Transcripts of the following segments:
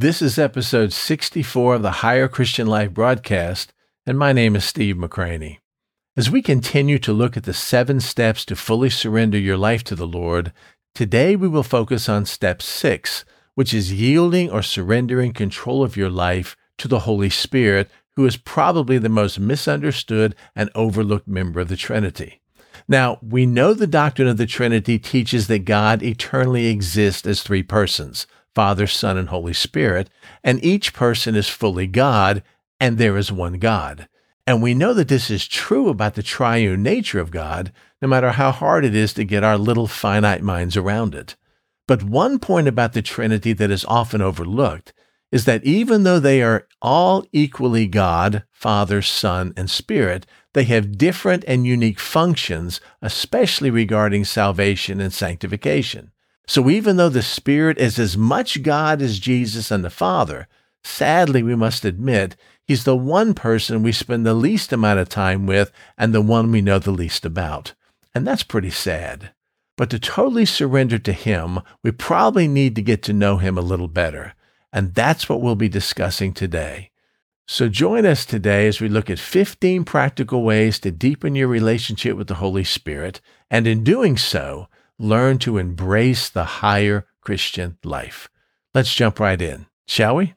This is episode 64 of the Higher Christian Life broadcast, and my name is Steve McCranie. As we continue to look at the seven steps to fully surrender your life to the Lord, today we will focus on step six, which is yielding or surrendering control of your life to the Holy Spirit, who is probably the most misunderstood and overlooked member of the Trinity. Now, we know the doctrine of the Trinity teaches that God eternally exists as three persons Father, Son, and Holy Spirit, and each person is fully God, and there is one God. And we know that this is true about the triune nature of God, no matter how hard it is to get our little finite minds around it. But one point about the Trinity that is often overlooked is that even though they are all equally God, Father, Son, and Spirit, they have different and unique functions, especially regarding salvation and sanctification. So even though the Spirit is as much God as Jesus and the Father, sadly we must admit he's the one person we spend the least amount of time with and the one we know the least about. And that's pretty sad. But to totally surrender to him, we probably need to get to know him a little better. And that's what we'll be discussing today. So join us today as we look at 15 practical ways to deepen your relationship with the Holy Spirit, and in doing so, learn to embrace the higher Christian life. Let's jump right in, shall we?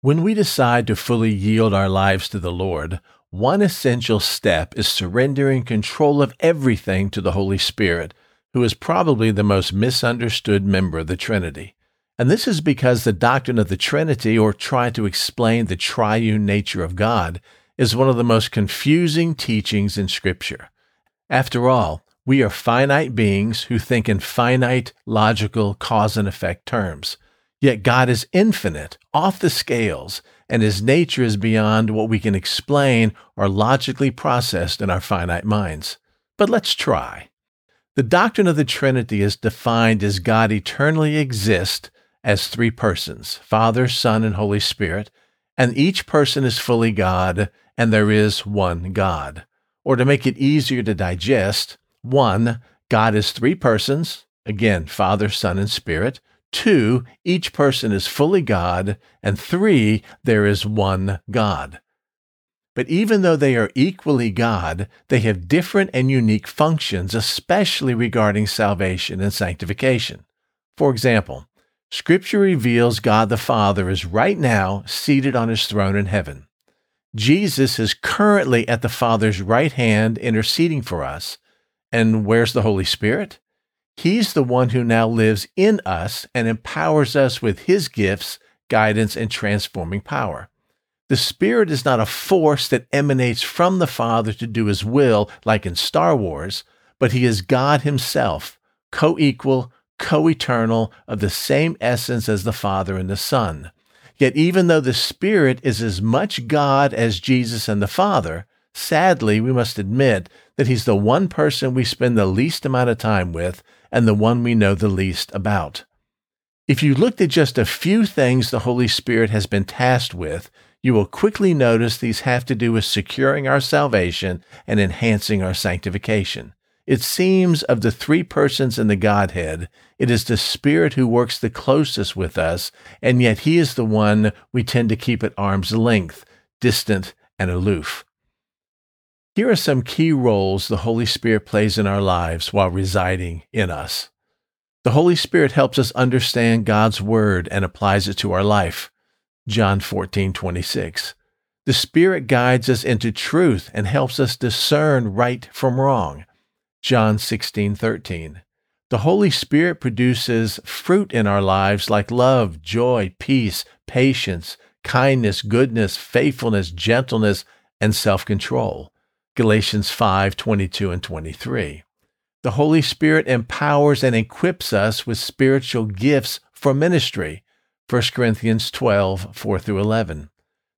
When we decide to fully yield our lives to the Lord, one essential step is surrendering control of everything to the Holy Spirit, who is probably the most misunderstood member of the Trinity. And this is because the doctrine of the Trinity, or trying to explain the triune nature of God, is one of the most confusing teachings in Scripture. After all, we are finite beings who think in finite, logical cause and effect terms. Yet God is infinite, off the scales, and his nature is beyond what we can explain or logically process in our finite minds. But let's try. The doctrine of the Trinity is defined as God eternally exists as three persons Father, Son, and Holy Spirit, and each person is fully God, and there is one God. Or to make it easier to digest, one, God is three persons, again, Father, Son, and Spirit. Two, each person is fully God. And three, there is one God. But even though they are equally God, they have different and unique functions, especially regarding salvation and sanctification. For example, Scripture reveals God the Father is right now seated on his throne in heaven. Jesus is currently at the Father's right hand interceding for us. And where's the Holy Spirit? He's the one who now lives in us and empowers us with his gifts, guidance, and transforming power. The Spirit is not a force that emanates from the Father to do his will, like in Star Wars, but he is God himself, co equal, co eternal, of the same essence as the Father and the Son. Yet, even though the Spirit is as much God as Jesus and the Father, sadly, we must admit that He's the one person we spend the least amount of time with and the one we know the least about. If you looked at just a few things the Holy Spirit has been tasked with, you will quickly notice these have to do with securing our salvation and enhancing our sanctification. It seems of the three persons in the Godhead, it is the Spirit who works the closest with us, and yet He is the one we tend to keep at arm's length, distant and aloof. Here are some key roles the Holy Spirit plays in our lives while residing in us. The Holy Spirit helps us understand God's Word and applies it to our life. John 14, 26. The Spirit guides us into truth and helps us discern right from wrong. John 16:13. The Holy Spirit produces fruit in our lives like love, joy, peace, patience, kindness, goodness, faithfulness, gentleness, and self-control. Galatians 5:22 and 23. The Holy Spirit empowers and equips us with spiritual gifts for ministry. 1 Corinthians 12, 4 through 11.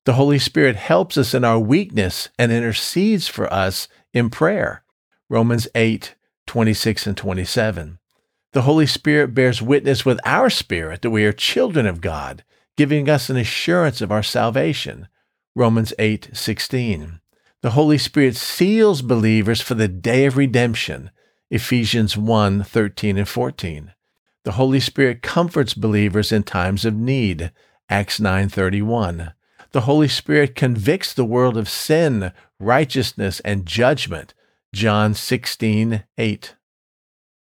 The Holy Spirit helps us in our weakness and intercedes for us in prayer. Romans 8, 26 and 27. The Holy Spirit bears witness with our spirit that we are children of God, giving us an assurance of our salvation. Romans 8:16. The Holy Spirit seals believers for the day of redemption. Ephesians 1:13 and 14. The Holy Spirit comforts believers in times of need. Acts 9:31. The Holy Spirit convicts the world of sin, righteousness, and judgment. John 16:8.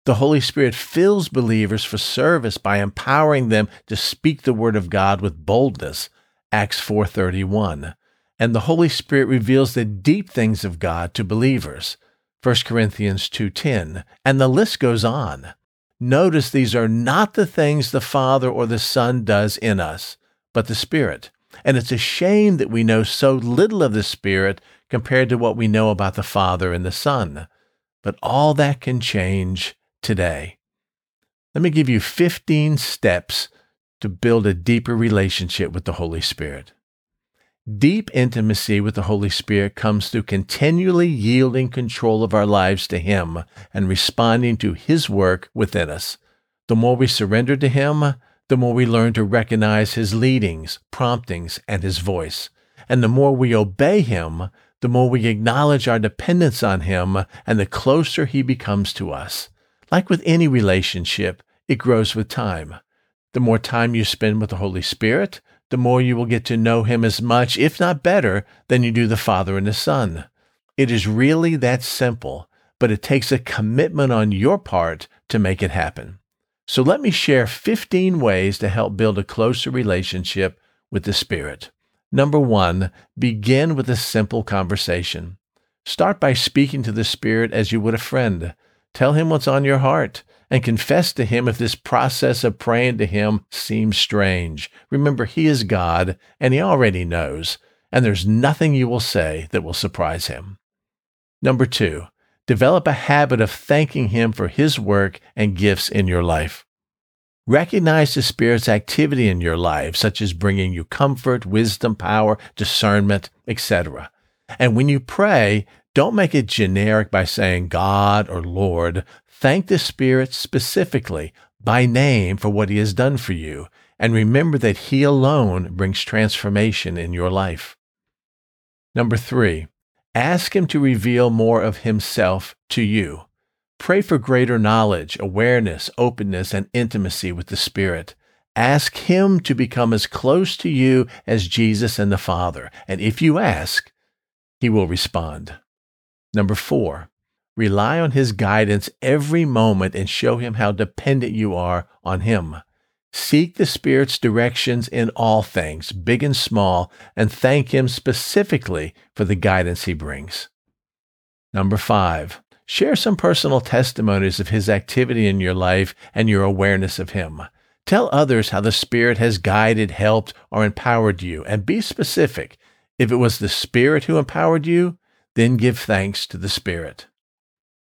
The Holy Spirit fills believers for service by empowering them to speak the word of God with boldness. Acts 4:31 and the Holy Spirit reveals the deep things of God to believers. 1 Corinthians 2:10, and the list goes on. Notice these are not the things the Father or the Son does in us, but the Spirit. And it's a shame that we know so little of the Spirit compared to what we know about the Father and the Son. But all that can change today. Let me give you 15 steps to build a deeper relationship with the Holy Spirit. Deep intimacy with the Holy Spirit comes through continually yielding control of our lives to Him and responding to His work within us. The more we surrender to Him, the more we learn to recognize His leadings, promptings, and His voice. And the more we obey Him, the more we acknowledge our dependence on Him and the closer He becomes to us. Like with any relationship, it grows with time. The more time you spend with the Holy Spirit, the more you will get to know him as much, if not better, than you do the Father and the Son. It is really that simple, but it takes a commitment on your part to make it happen. So let me share 15 ways to help build a closer relationship with the Spirit. Number one, begin with a simple conversation. Start by speaking to the Spirit as you would a friend. Tell him what's on your heart and confess to Him if this process of praying to Him seems strange. Remember, He is God, and He already knows, and there's nothing you will say that will surprise Him. Number two, develop a habit of thanking Him for His work and gifts in your life. Recognize the Spirit's activity in your life, such as bringing you comfort, wisdom, power, discernment, etc. And when you pray, don't make it generic by saying God or Lord. Thank the Spirit specifically by name for what He has done for you, and remember that He alone brings transformation in your life. Number three, ask Him to reveal more of Himself to you. Pray for greater knowledge, awareness, openness, and intimacy with the Spirit. Ask Him to become as close to you as Jesus and the Father, and if you ask, He will respond. Number four, Rely on His guidance every moment and show Him how dependent you are on Him. Seek the Spirit's directions in all things, big and small, and thank Him specifically for the guidance He brings. Number five, share some personal testimonies of His activity in your life and your awareness of Him. Tell others how the Spirit has guided, helped, or empowered you, and be specific. If it was the Spirit who empowered you, then give thanks to the Spirit.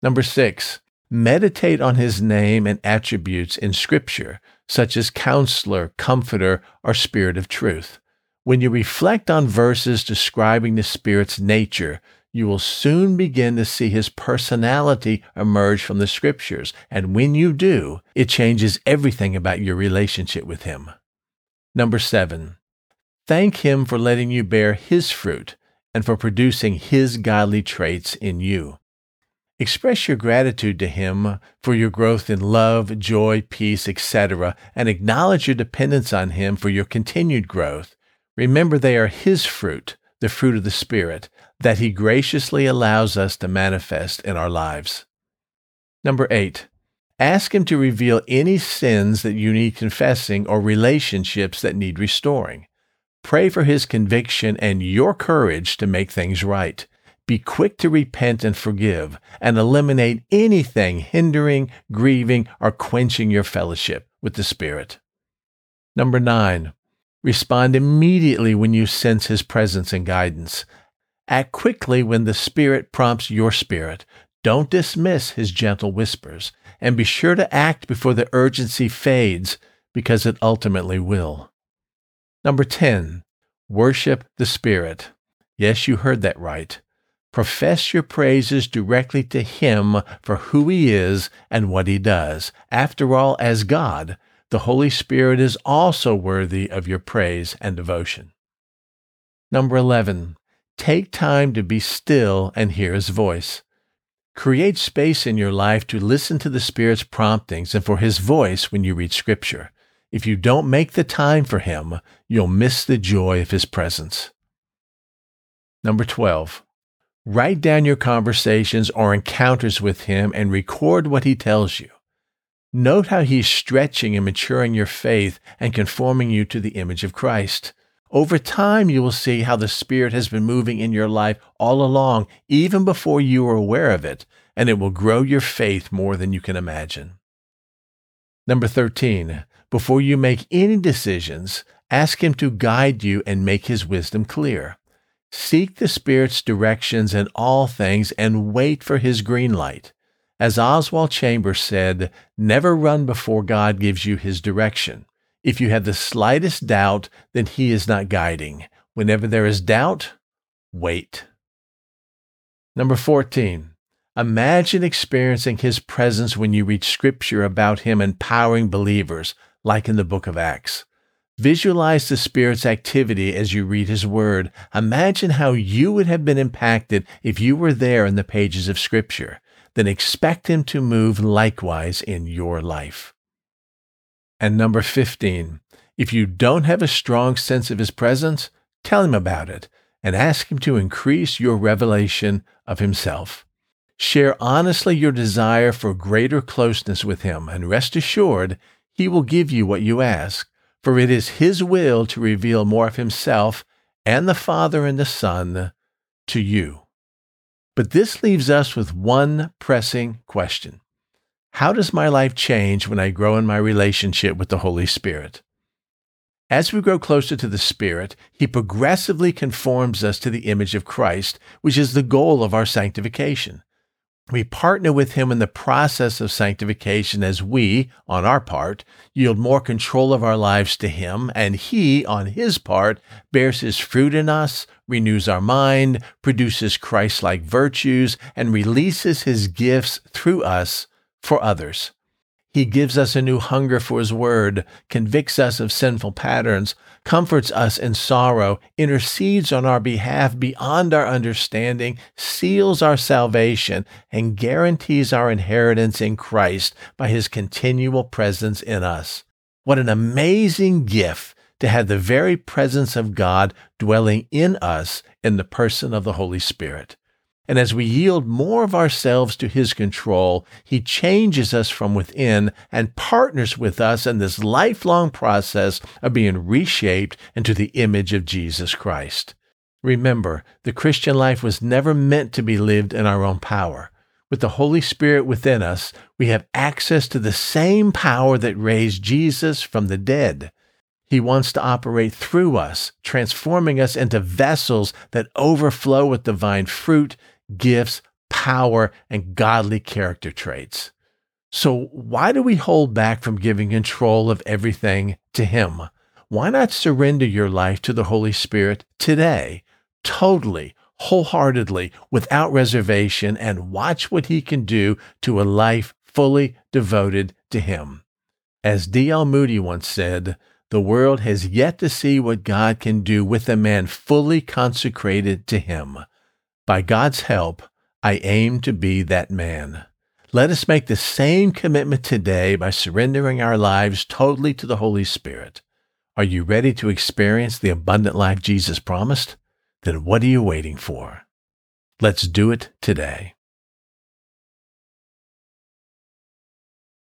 Number six, meditate on his name and attributes in Scripture, such as counselor, comforter, or spirit of truth. When you reflect on verses describing the Spirit's nature, you will soon begin to see his personality emerge from the Scriptures. And when you do, it changes everything about your relationship with him. Number seven, thank him for letting you bear his fruit and for producing his godly traits in you. Express your gratitude to Him for your growth in love, joy, peace, etc., and acknowledge your dependence on Him for your continued growth. Remember, they are His fruit, the fruit of the Spirit, that He graciously allows us to manifest in our lives. Number eight, ask Him to reveal any sins that you need confessing or relationships that need restoring. Pray for His conviction and your courage to make things right. Be quick to repent and forgive, and eliminate anything hindering, grieving, or quenching your fellowship with the Spirit. Number nine, respond immediately when you sense His presence and guidance. Act quickly when the Spirit prompts your spirit. Don't dismiss His gentle whispers, and be sure to act before the urgency fades, because it ultimately will. Number 10, worship the Spirit. Yes, you heard that right. Profess your praises directly to Him for who He is and what He does. After all, as God, the Holy Spirit is also worthy of your praise and devotion. Number 11, take time to be still and hear his voice. Create space in your life to listen to the Spirit's promptings and for his voice when you read Scripture. If you don't make the time for him, you'll miss the joy of his presence. Number 12, write down your conversations or encounters with him and record what he tells you. Note how he's stretching and maturing your faith and conforming you to the image of Christ. Over time, you will see how the Spirit has been moving in your life all along, even before you were aware of it, and it will grow your faith more than you can imagine. Number 13, before you make any decisions, ask Him to guide you and make His wisdom clear. Seek the Spirit's directions in all things and wait for His green light. As Oswald Chambers said, never run before God gives you His direction. If you have the slightest doubt, then He is not guiding. Whenever there is doubt, wait. Number 14. Imagine experiencing His presence when you read Scripture about Him empowering believers, like in the book of Acts. Visualize the Spirit's activity as you read His Word. Imagine how you would have been impacted if you were there in the pages of Scripture. Then expect Him to move likewise in your life. And number 15, if you don't have a strong sense of his presence, tell him about it and ask him to increase your revelation of himself. Share honestly your desire for greater closeness with him, and rest assured he will give you what you ask, for it is his will to reveal more of himself and the Father and the Son to you. But this leaves us with one pressing question how does my life change when I grow in my relationship with the Holy Spirit? As we grow closer to the Spirit, He progressively conforms us to the image of Christ, which is the goal of our sanctification. We partner with Him in the process of sanctification as we, on our part, yield more control of our lives to Him, and He, on His part, bears His fruit in us, renews our mind, produces Christ like virtues, and releases His gifts through us for others. He gives us a new hunger for His Word, convicts us of sinful patterns, comforts us in sorrow, intercedes on our behalf beyond our understanding, seals our salvation, and guarantees our inheritance in Christ by His continual presence in us. What an amazing gift to have the very presence of God dwelling in us in the person of the Holy Spirit. And as we yield more of ourselves to His control, He changes us from within and partners with us in this lifelong process of being reshaped into the image of Jesus Christ. Remember, the Christian life was never meant to be lived in our own power. With the Holy Spirit within us, we have access to the same power that raised Jesus from the dead. He wants to operate through us, transforming us into vessels that overflow with divine fruit gifts, power, and godly character traits. So, why do we hold back from giving control of everything to Him? Why not surrender your life to the Holy Spirit today, totally, wholeheartedly, without reservation, and watch what He can do to a life fully devoted to Him? As D.L. Moody once said, the world has yet to see what God can do with a man fully consecrated to Him. By God's help, I aim to be that man. Let us make the same commitment today by surrendering our lives totally to the Holy Spirit. Are you ready to experience the abundant life Jesus promised? Then what are you waiting for? Let's do it today.